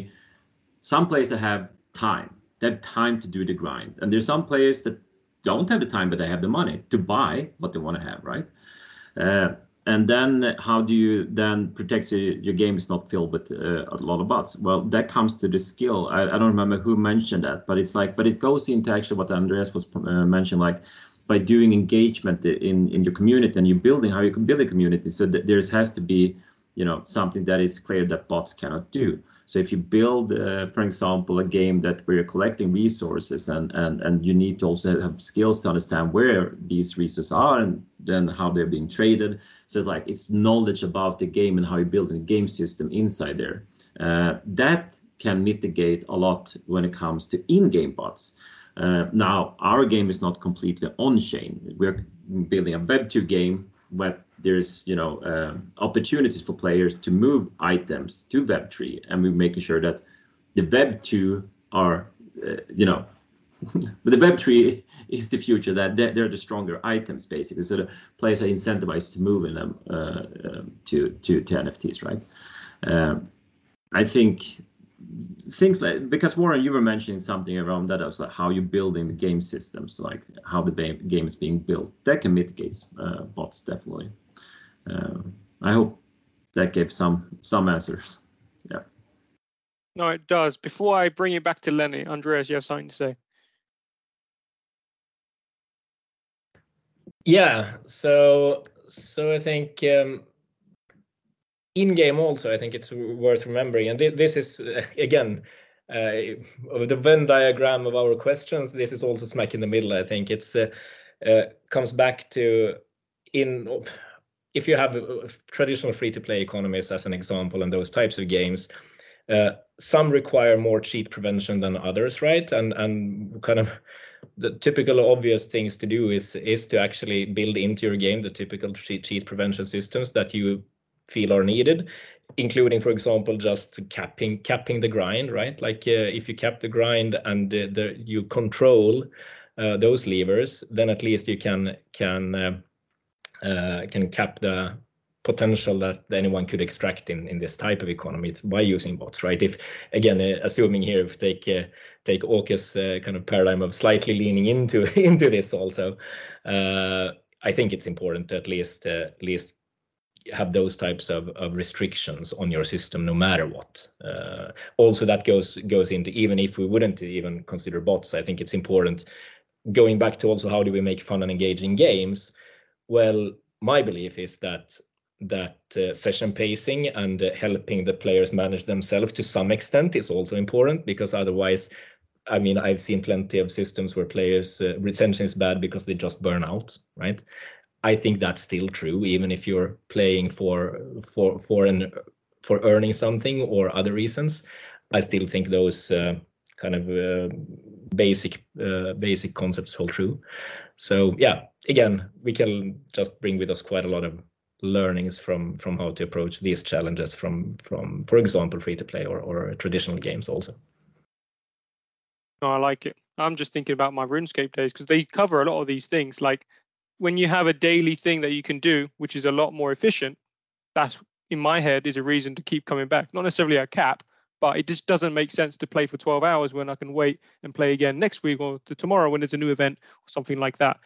some players that have time. They have time to do the grind, and there's some players that don't have the time, but they have the money to buy what they want to have, right? Uh, and then how do you then protect your, your game is not filled with uh, a lot of bots well that comes to the skill I, I, don't remember who mentioned that but it's like but it goes into actually what andreas was uh, mentioned like by doing engagement in in your community and you're building how you can build a community. So that there has to be you know something that is clear that bots cannot do. So if you build uh, for example a game that where you're collecting resources and and and you need to also have skills to understand where these resources are and then how they're being traded. So like it's knowledge about the game and how you build a game system inside there. Uh, that can mitigate a lot when it comes to in-game bots now, our game is not completely on-chain. We're building a Web2 game where there's you know uh, opportunities for players to move items to Web3, and we're making sure that the Web2 are uh, you know but the Web3 is the future that they're, the stronger items basically. So the players are incentivized to move in them uh, um, to NFTs, right? Um, I think things like because Warren, you were mentioning something around that as like how you're building the game systems, like how the game is being built. That can mitigate uh, bots definitely. Uh, I hope that gave some some answers. Yeah. No, it does. Before I bring it back to Lenny, Andreas, you have something to say. Yeah. So so I think um, in game also i think it's worth remembering. And th this is uh, again uh, the venn diagram of our questions this is also smack in the middle i think. It's uh, uh comes back to in if you have uh, traditional free to play economies as an example and those types of games uh, some require more cheat prevention than others right? And and kind of the typical obvious things to do is is to actually build into your game the typical cheat, cheat prevention systems that you feel are needed including for example just capping capping the grind right? Like uh, if you cap the grind and uh, the you control uh, those levers then at least you can can uh, uh, can cap the potential that anyone could extract in in this type of economy by using bots right? If again uh, assuming here if take take Åke's kind of paradigm of slightly leaning into into this also I think it's important to at least at least have those types of, of restrictions on your system no matter what. Uh, also, that goes goes into even if we wouldn't even consider bots. I think it's important. Going back to also how do we make fun and engaging games? Well, my belief is that that uh, session pacing and uh, helping the players manage themselves to some extent is also important because otherwise I mean, I've seen plenty of systems where players uh, retention is bad because they just burn out, right? I think that's still true, even if you're playing for for for an for earning something or other reasons. I still think those uh, kind of uh, basic uh, basic concepts hold true. So yeah, again, we can just bring with us quite a lot of learnings from from how to approach these challenges from from for example free to play or, or traditional games also. No, I like it. I'm just thinking about my RuneScape days because they cover a lot of these things like when you have a daily thing that you can do, which is a lot more efficient, that's in my head is a reason to keep coming back. Not necessarily a cap, but it just doesn't make sense to play for 12 hours when I can wait and play again next week or tomorrow when there's a new event or something like that.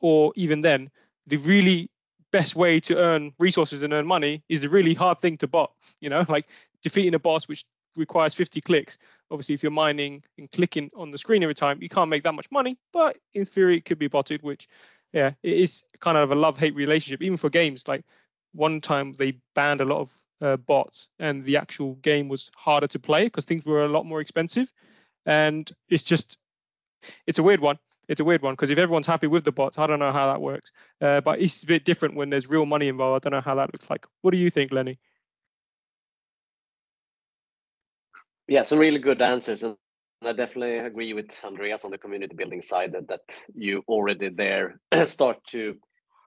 Or even then, the really best way to earn resources and earn money is the really hard thing to bot. You know, like defeating a boss which requires 50 clicks. Obviously, if you're mining and clicking on the screen every time, you can't make that much money. But in theory, it could be botted, which yeah, it is kind of a love hate relationship, even for games. Like one time they banned a lot of uh, bots, and the actual game was harder to play because things were a lot more expensive. And it's just, it's a weird one. It's a weird one because if everyone's happy with the bots, I don't know how that works. Uh, but it's a bit different when there's real money involved. I don't know how that looks like. What do you think, Lenny? Yeah, some really good answers. And I definitely agree with Andreas on the community building side that, that you already there start to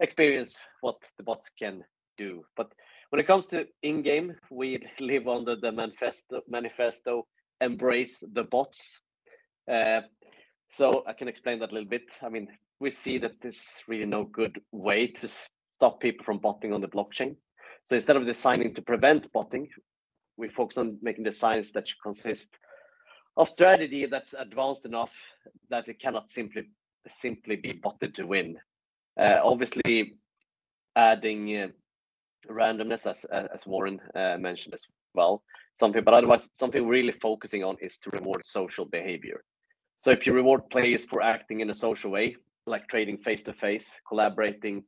experience what the bots can do. But when it comes to in-game, we live under the manifesto, manifesto embrace the bots. Uh, so I can explain that a little bit. I mean, we see that there's really no good way to stop people from botting on the blockchain. So instead of designing to prevent botting, we focus on making designs that should consist of strategy that's advanced enough that it cannot simply simply be botted to win. Uh, obviously, adding uh, randomness, as as Warren uh, mentioned as well, something. But otherwise, something really focusing on is to reward social behavior. So if you reward players for acting in a social way, like trading face to face, collaborating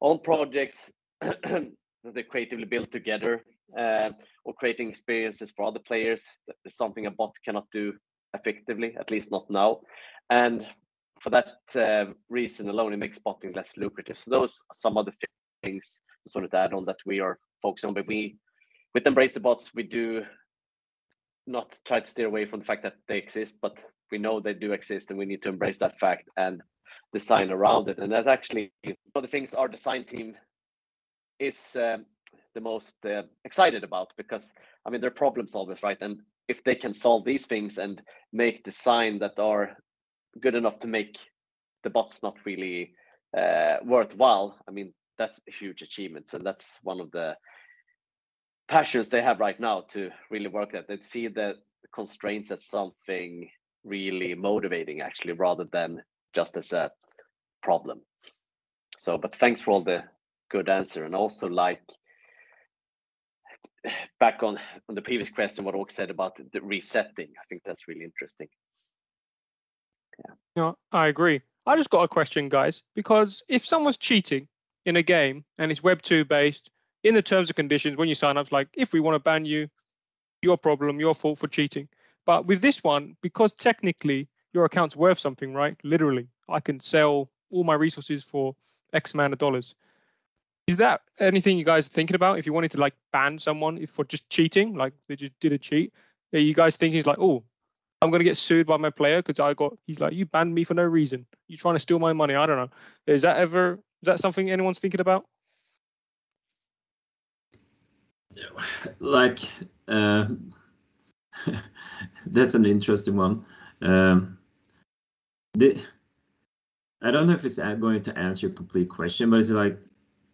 on projects that they creatively build together, uh, or creating experiences for other players, that is something a bot cannot do effectively, at least not now. And for that uh, reason alone, it makes botting less lucrative. So those are some of the things just wanted to add on that we are focusing on. But we, with Embrace the Bots, we do not try to steer away from the fact that they exist, but we know they do exist and we need to embrace that fact and design around it. And that's actually one of the things our design team is um, the most uh, excited about because I mean they're problem solvers, right? And if they can solve these things and make design that are good enough to make the bots not really uh, worthwhile, I mean that's a huge achievement, and that's one of the passions they have right now to really work at. They see the constraints as something really motivating, actually, rather than just as a problem. So, but thanks for all the good answer, and also like back on the previous question, what Åke said about the resetting. I think that's really interesting. Yeah. No, I agree. I just got a question, guys, because if someone's cheating in a game and it's Web two based, in the terms and conditions when you sign up, it's like if we want to ban you, your problem, your fault for cheating. But with this one, because technically your account's worth something, right? Literally, I can sell all my resources for X amount of dollars. Is that anything you guys are thinking about? If you wanted to like ban someone for just cheating, like they just did a cheat, are you guys thinking it's like, oh, I'm going to get sued by my player because I got, he's like, you banned me for no reason. You're trying to steal my money. I don't know. Is that ever, is that something anyone's thinking about? Like, uh, that's an interesting one. Um, the, I don't know if it's going to answer your complete question, but it's like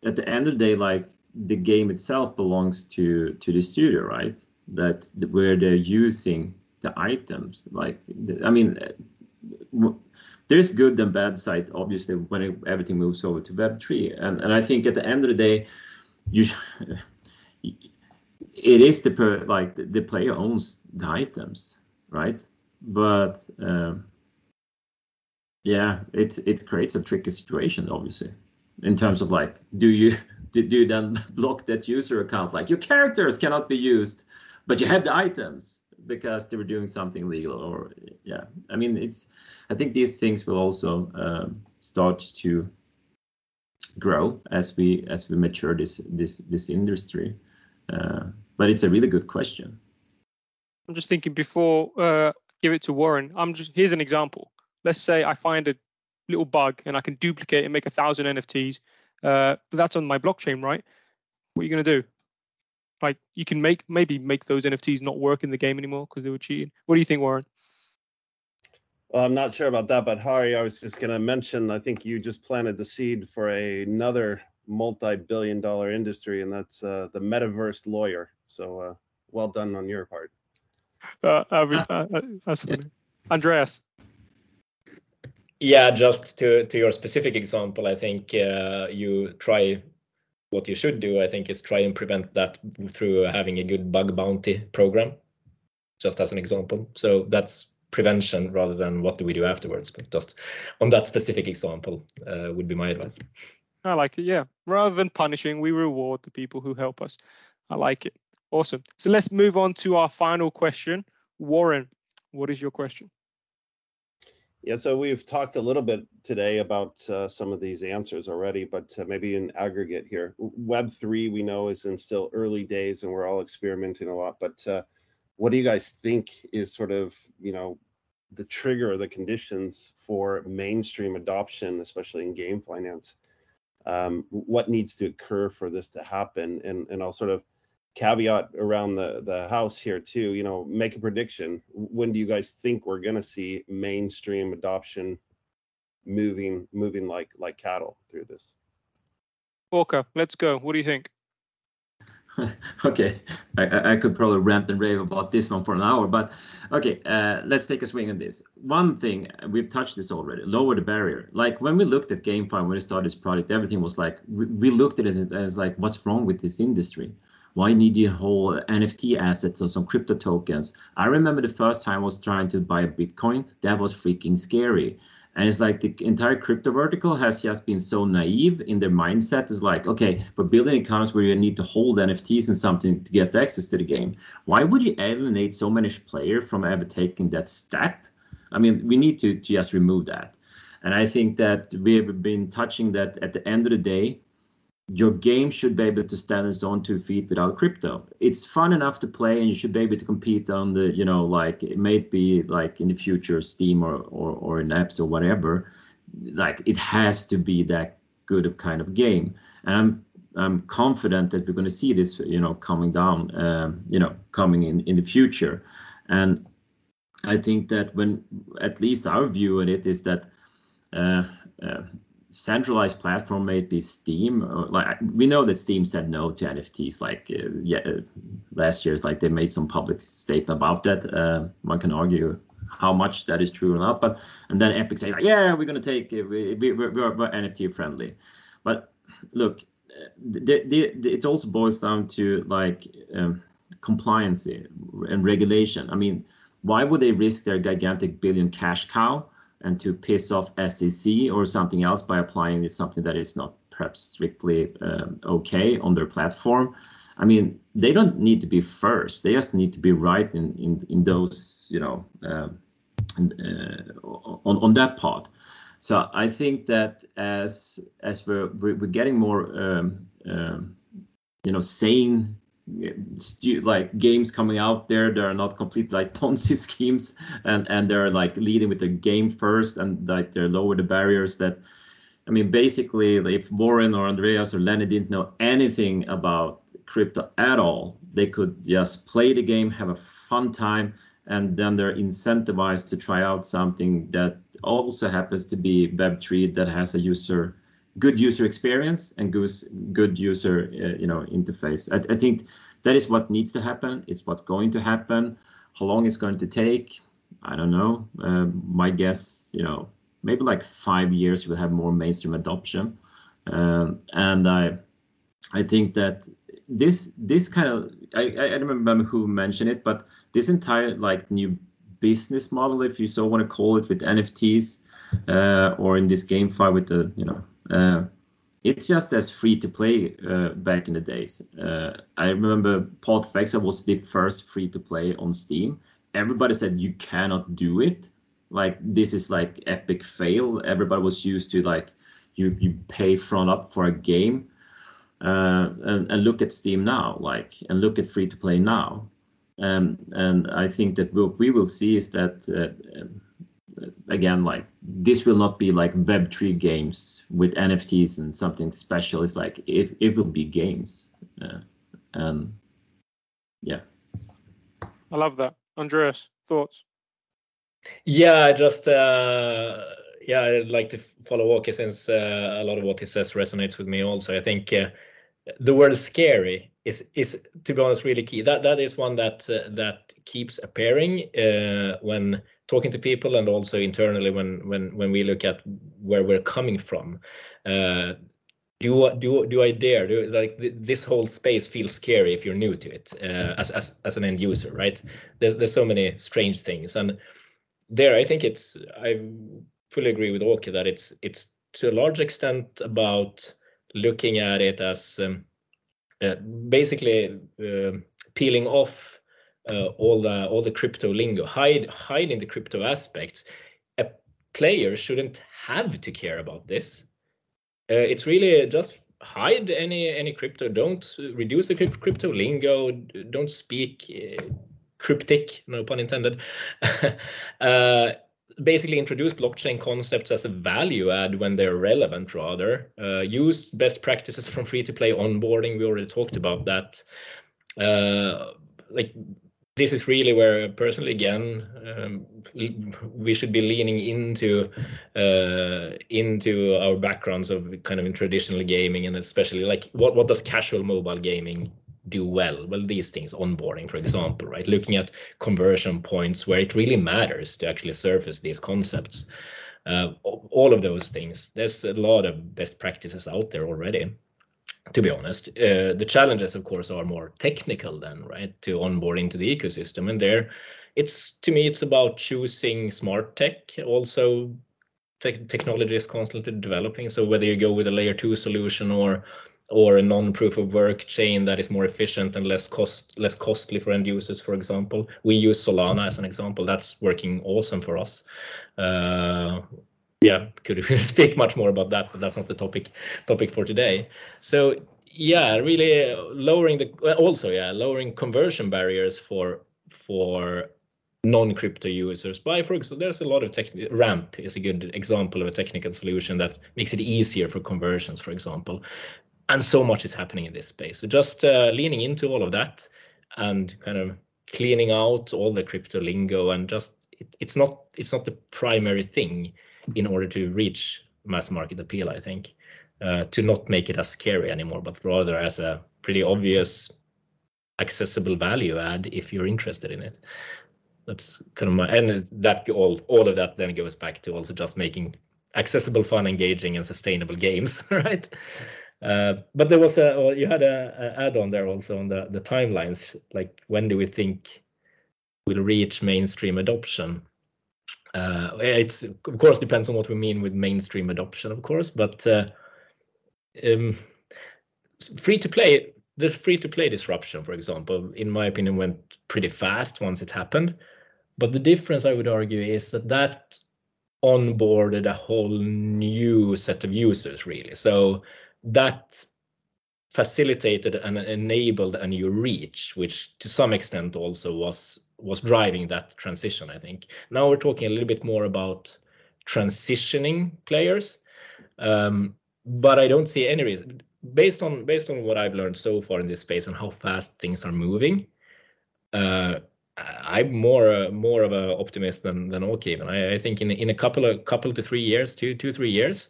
at the end of the day, like the game itself belongs to to the studio, right? That where they're using the items. Like, I mean, there's good and bad side, obviously, when it, everything moves over to Web three, and and I think at the end of the day, you. it is the per, like the player owns the items, right? But um, yeah, it it creates a tricky situation, obviously in terms of like, do you do you then block that user account? Like your characters cannot be used, but you have the items because they were doing something legal or yeah. I mean, it's I think these things will also um, start to grow as we as we mature this this this industry. Uh, but it's a really good question. I'm just thinking before uh, give it to Warren. I'm just here's an example. Let's say I find a little bug and I can duplicate and make a thousand NFTs. Uh, but that's on my blockchain, right? What are you going to do? Like you can make maybe make those NFTs not work in the game anymore because they were cheating. What do you think, Warren? Well, I'm not sure about that, but Harry, I was just going to mention. I think you just planted the seed for a, another multi-billion-dollar industry, and that's uh, the metaverse lawyer. So, uh, well done on your part. Uh, uh, that's funny, Andreas. Yeah, just to to your specific example, I think uh, you try what you should do. I think is try and prevent that through having a good bug bounty program, just as an example. So that's prevention rather than what do we do afterwards. But just on that specific example uh, would be my advice. I like it. Yeah, rather than punishing, we reward the people who help us. I like it. Awesome. So let's move on to our final question. Warren, what is your question? Yeah, so we've talked a little bit today about uh, some of these answers already, but uh, maybe in aggregate here. Web3 we know is in still early days and we're all experimenting a lot, but uh, what do you guys think is sort of, you know, the trigger, the conditions for mainstream adoption, especially in game finance? Um, what needs to occur for this to happen? And, and I'll sort of caveat around the the house here too you know make a prediction when do you guys think we're going to see mainstream adoption moving moving like like cattle through this Åke, let's go what do you think okay, I, I, could probably rant and rave about this one for an hour, but okay, uh, let's take a swing at this. One thing we've touched this already: lower the barrier. Like when we looked at GameFi when we started this project, everything was like we, we looked at it and as like, what's wrong with this industry? Why need you whole NFT assets or some crypto tokens? I remember the first time I was trying to buy a Bitcoin, that was freaking scary. And it's like the entire crypto vertical has just been so naive in their mindset. Is like, okay, but building accounts where you need to hold NFTs and something to get access to the game. Why would you alienate so many players from ever taking that step? I mean, we need to, to just remove that. And I think that we have been touching that at the end of the day, your game should be able to stand on its own two feet without crypto. It's fun enough to play, and you should be able to compete on the, you know, like it may be like in the future Steam or or, or in apps or whatever. Like it has to be that good of kind of game, and I'm I'm confident that we're going to see this, you know, coming down, um, you know, coming in in the future, and I think that when at least our view on it is that. Uh, uh, centralized platform may be Steam. Like we know that Steam said no to NFTs. Like uh, yeah, uh, last year's like they made some public statement about that. Uh, one can argue how much that is true or not, but and then Epic say like, yeah, we're gonna take it. We, we, we're, we're NFT friendly. But look, the, the, the, it also boils down to like um, compliance and regulation. I mean, why would they risk their gigantic billion cash cow? And to piss off SEC or something else by applying something that is not perhaps strictly um, okay on their platform. I mean, they don't need to be first. They just need to be right in in, in those, you know, uh, uh, on on that part. So I think that as as we're we're getting more, um, um, you know, sane like games coming out there that are not complete like Ponzi schemes and and they're like leading with the game first and like they're lower the barriers that I mean basically if Warren or Andreas or Lenny didn't know anything about crypto at all they could just play the game have a fun time and then they're incentivized to try out something that also happens to be web3 that has a user good user experience and good user uh, you know interface. I, think that is what needs to happen. It's what's going to happen. How long it's going to take, I don't know. Uh, my guess, you know, maybe like five years we'll have more mainstream adoption. Um, and I I think that this this kind of I, don't remember who mentioned it, but this entire like new business model, if you so want to call it, with NFTs uh, or in this game GameFi with the you know it's just as free to play uh, back in the days. Uh, I remember Path was the first free to play on Steam. Everybody said you cannot do it. Like this is like epic fail. Everybody was used to like you you pay front up for a game. Uh, and, and look at Steam now, like, and look at free to play now. Um, and I think that what we will see is that uh, again like this will not be like web3 games with nfts and something special. It's like it, it will be games. Uh, and yeah. I love that. Andreas thoughts? Yeah just uh yeah i'd like to follow walker since uh, a lot of what he says resonates with me also. I think uh, the word scary is is to be honest really key. That that is one that uh, that keeps appearing uh, when talking to people and also internally when when when we look at where we're coming from. Uh, do do do I dare do like this whole space feels scary if you're new to it uh, as as as an end user right? There's there's so many strange things. And there I think it's I fully agree with Åke that it's it's to a large extent about looking at it as um, uh, basically uh, peeling off uh, all the all the crypto lingo, hide hiding the crypto aspects. A player shouldn't have to care about this. Uh, it's really just hide any any crypto. Don't reduce the crypto lingo. Don't speak uh, cryptic, no pun intended. uh, basically introduce blockchain concepts as a value add when they're relevant rather uh, use best practices from free to play onboarding we already talked about that uh, like this is really where personally again um, we should be leaning into uh, into our backgrounds of kind of in traditional gaming and especially like what what does casual mobile gaming do well? Well, these things, onboarding, for example, right? Looking at conversion points where it really matters to actually surface these concepts. Uh, all of those things. There's a lot of best practices out there already. To be honest, uh, the challenges, of course, are more technical then, right? To onboard into the ecosystem, and there, it's to me, it's about choosing smart tech, also te- technology is constantly developing. So whether you go with a layer two solution or or a non-proof of work chain that is more efficient and less cost less costly for end users, for example, we use Solana as an example. That's working awesome for us. Uh, yeah, could speak much more about that, but that's not the topic topic for today. So yeah, really lowering the also yeah lowering conversion barriers for for non-crypto users. By for example there's a lot of tech ramp is a good example of a technical solution that makes it easier for conversions for example. And so much is happening in this space. So just uh, leaning into all of that and kind of cleaning out all the crypto lingo and just it, it's not it's not the primary thing in order to reach mass market appeal i think uh, to not make it as scary anymore but rather as a pretty obvious accessible value add if you're interested in it. That's kind of my and that all all of that then goes back to also just making accessible fun engaging and sustainable games right? Uh, but there was a you had a, a add-on there also on the the timelines like when do we think we'll reach mainstream adoption uh, it's of course depends on what we mean with mainstream adoption of course but uh, um, free to play the free to play disruption for example in my opinion went pretty fast once it happened but the difference, I would argue, is that that onboarded a whole new set of users, really. So that facilitated and enabled a new reach, which to some extent also was was driving that transition. I think now we're talking a little bit more about transitioning players, um, but I don't see any reason based on based on what I've learned so far in this space and how fast things are moving. Uh, I'm more uh, more of an optimist than than Åke I, I think in in a couple of couple to three years, two two three years,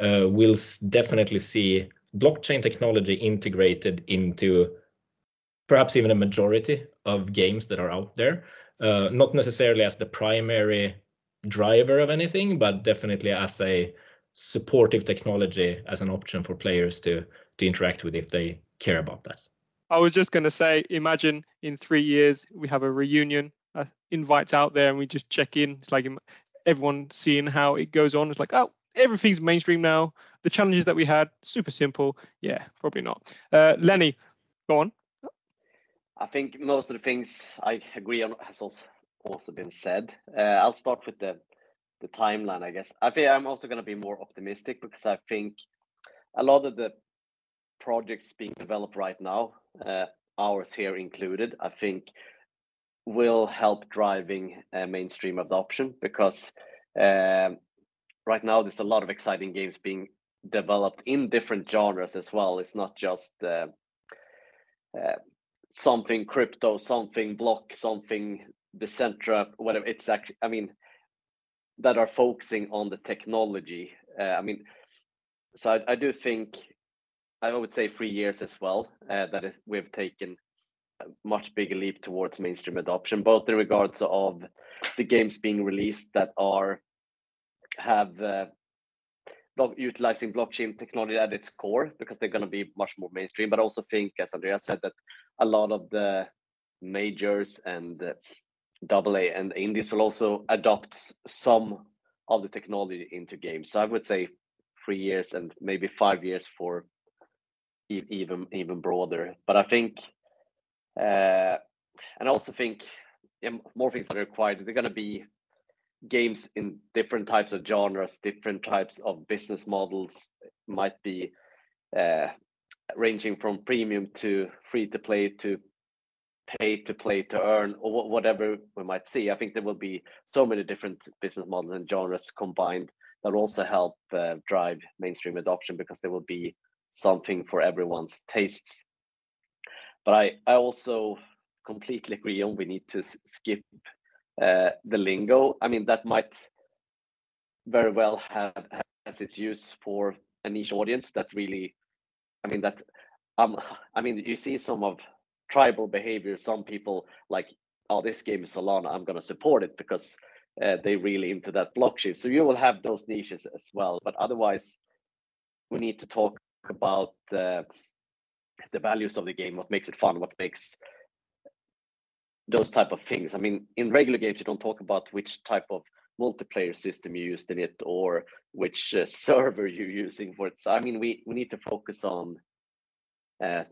uh, we'll definitely see blockchain technology integrated into perhaps even a majority of games that are out there. Uh, not necessarily as the primary driver of anything, but definitely as a supportive technology as an option for players to to interact with if they care about that. I was just going to say, imagine in three years we have a reunion, uh, invites out there, and we just check in. It's like everyone seeing how it goes on. It's like, oh, everything's mainstream now. The challenges that we had, super simple. Yeah, probably not. Uh, Lenny, go on. I think most of the things I agree on has also also been said. Uh, I'll start with the the timeline. I guess I think I'm also going to be more optimistic because I think a lot of the projects being developed right now uh, ours here included, I think will help driving uh, mainstream adoption because um, right now there's a lot of exciting games being developed in different genres as well. It's not just uh, uh, something crypto, something block, something Decentra, whatever. It's actually, I mean, that are focusing on the technology. Uh, I mean, so I, I do think I would say three years as well. Uh, we've taken a much bigger leap towards mainstream adoption, both in regards of the games being released that are have uh, utilizing blockchain technology at its core because they're going to be much more mainstream. But I also think, as Andrea said, that a lot of the majors and double A and indies will also adopt some of the technology into games. So I would say three years and maybe five years for even even broader. But I think, uh, and I also think yeah, more things are required. They're going to be games in different types of genres, different types of business models. Might be uh, ranging from premium to free to play to pay to play to earn or whatever we might see. I think there will be so many different business models and genres combined that also help uh, drive mainstream adoption because there will be something for everyone's tastes. But I, I also completely agree on we need to skip uh, the lingo. I mean, that might very well have has its use for a niche audience that really, I mean, that um, I mean, you see some of tribal behavior. Some people like, oh, this game is Solana, I'm gonna support it because uh, they really into that blockchain. So you will have those niches as well. But otherwise, we need to talk about the the values of the game, what makes it fun, what makes those type of things. I mean, in regular games, you don't talk about which type of multiplayer system you used in it or which uh, server you're using for it. So I mean, we we need to focus on uh,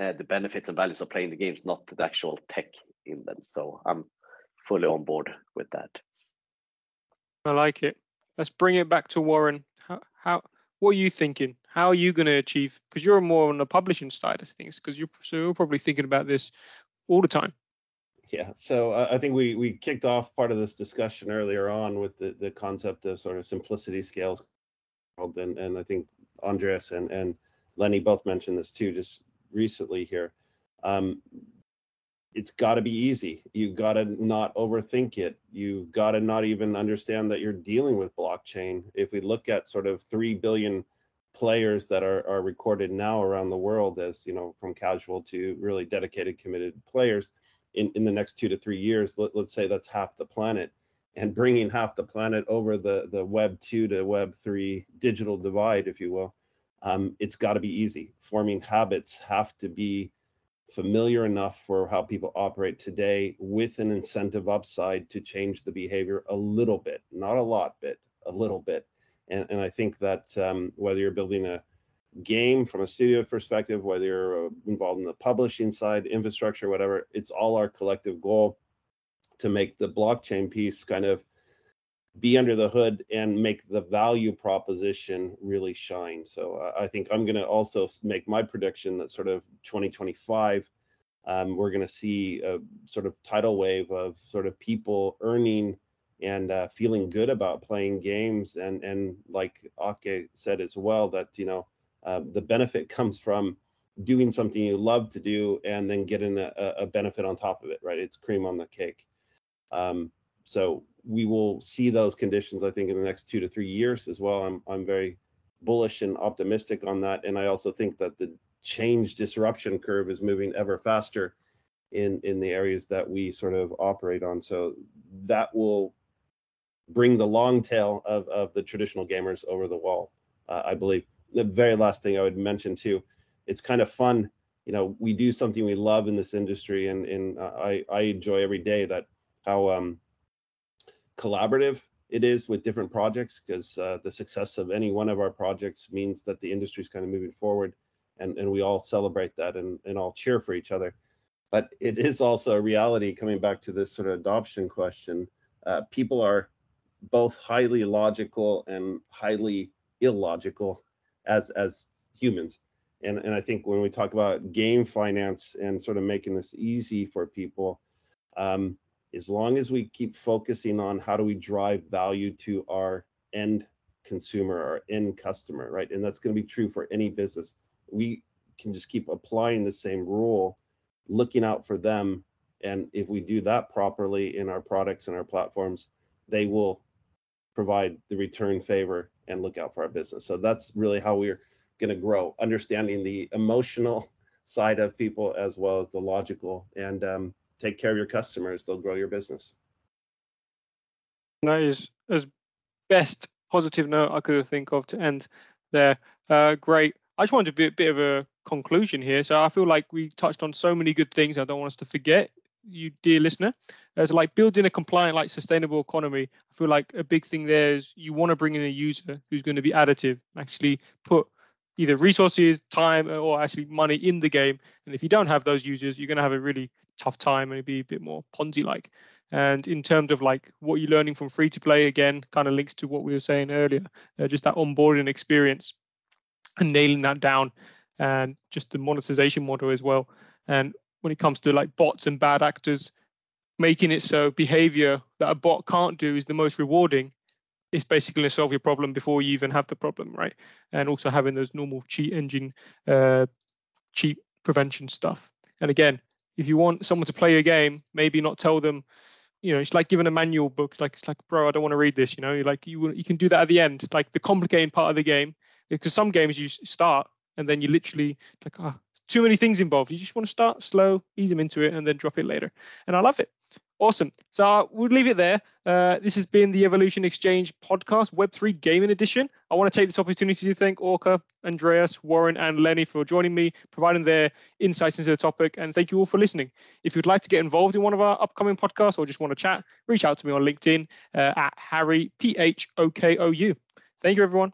uh, the benefits and values of playing the games, not the actual tech in them. So I'm fully on board with that. I like it. Let's bring it back to Warren. How, how what are you thinking? How are you going to achieve? Because you're more on the publishing side of things. Because you're so you're probably thinking about this all the time. Yeah, so uh, I think we we kicked off part of this discussion earlier on with the the concept of sort of simplicity scales, and and I think Andreas and and Lenny both mentioned this too just recently here. Um, it's got to be easy. You got to not overthink it. You got to not even understand that you're dealing with blockchain. If we look at sort of three billion players that are are recorded now around the world, as you know, from casual to really dedicated, committed players in, in the next two to three years, let, let's say that's half the planet, and bringing half the planet over the, the Web 2 to Web 3 digital divide, if you will, um, it's got to be easy. Forming habits have to be familiar enough for how people operate today with an incentive upside to change the behavior a little bit, not a lot bit, a little bit. And, and I think that um, whether you're building a game from a studio perspective, whether you're uh, involved in the publishing side, infrastructure, whatever, it's all our collective goal to make the blockchain piece kind of be under the hood and make the value proposition really shine. So uh, I think I'm going to also make my prediction that sort of 2025, um, we're going to see a sort of tidal wave of sort of people earning and uh, feeling good about playing games. And and like Ake said as well, that you know uh, the benefit comes from doing something you love to do and then getting a, a benefit on top of it, right? It's cream on the cake. Um, so we will see those conditions, I think, in the next two to three years as well. I'm I'm very bullish and optimistic on that, and I also think that the change disruption curve is moving ever faster in in the areas that we sort of operate on. So that will bring the long tail of of the traditional gamers over the wall, uh, I believe the very last thing I would mention too, it's kind of fun. You know, we do something we love in this industry, and and uh, I I enjoy every day that how um, collaborative it is with different projects because uh, the success of any one of our projects means that the industry is kind of moving forward, and and we all celebrate that and and all cheer for each other. But it is also a reality. Coming back to this sort of adoption question, uh, people are both highly logical and highly illogical as as humans. And and I think when we talk about game finance and sort of making this easy for people, um, as long as we keep focusing on how do we drive value to our end consumer, our end customer, right? And that's going to be true for any business. We can just keep applying the same rule, looking out for them. And if we do that properly in our products and our platforms, they will provide the return favor and look out for our business. So that's really how we're going to grow, understanding the emotional side of people as well as the logical. And um, take care of your customers; they'll grow your business. That is as best positive note I could think of to end there. Uh, great. I just wanted to be a bit of a conclusion here. So I feel like we touched on so many good things. I don't want us to forget you, dear listener. As like building a compliant, like sustainable economy. I feel like a big thing there is you want to bring in a user who's going to be additive, actually put either resources, time, or actually money in the game. And if you don't have those users, you're going to have a really tough time and it'd be a bit more Ponzi-like. And in terms of like what you're learning from free to play, again, kind of links to what we were saying earlier, uh, just that onboarding experience and nailing that down, and just the monetization model as well. And when it comes to like bots and bad actors, making it so behavior that a bot can't do is the most rewarding it's basically going to solve your problem before you even have the problem, right? And also having those normal cheat engine, uh, cheat prevention stuff. And again, if you want someone to play a game, maybe not tell them, you know, it's like giving a manual book. It's like it's like, bro, I don't want to read this. You know, like you you can do that at the end, like the complicated part of the game, because some games you start and then you literally like, ah, oh, too many things involved. You just want to start slow, ease them into it, and then drop it later. And I love it. Awesome. So uh, we'll leave it there. Uh, this has been the Evolution Exchange podcast, Web3 Gaming Edition. I want to take this opportunity to thank Åke, Andreas, Warren, and Lenny for joining me, providing their insights into the topic. And thank you all for listening. If you'd like to get involved in one of our upcoming podcasts or just want to chat, reach out to me on LinkedIn uh, at Harry, P H O K O U. Thank you, everyone.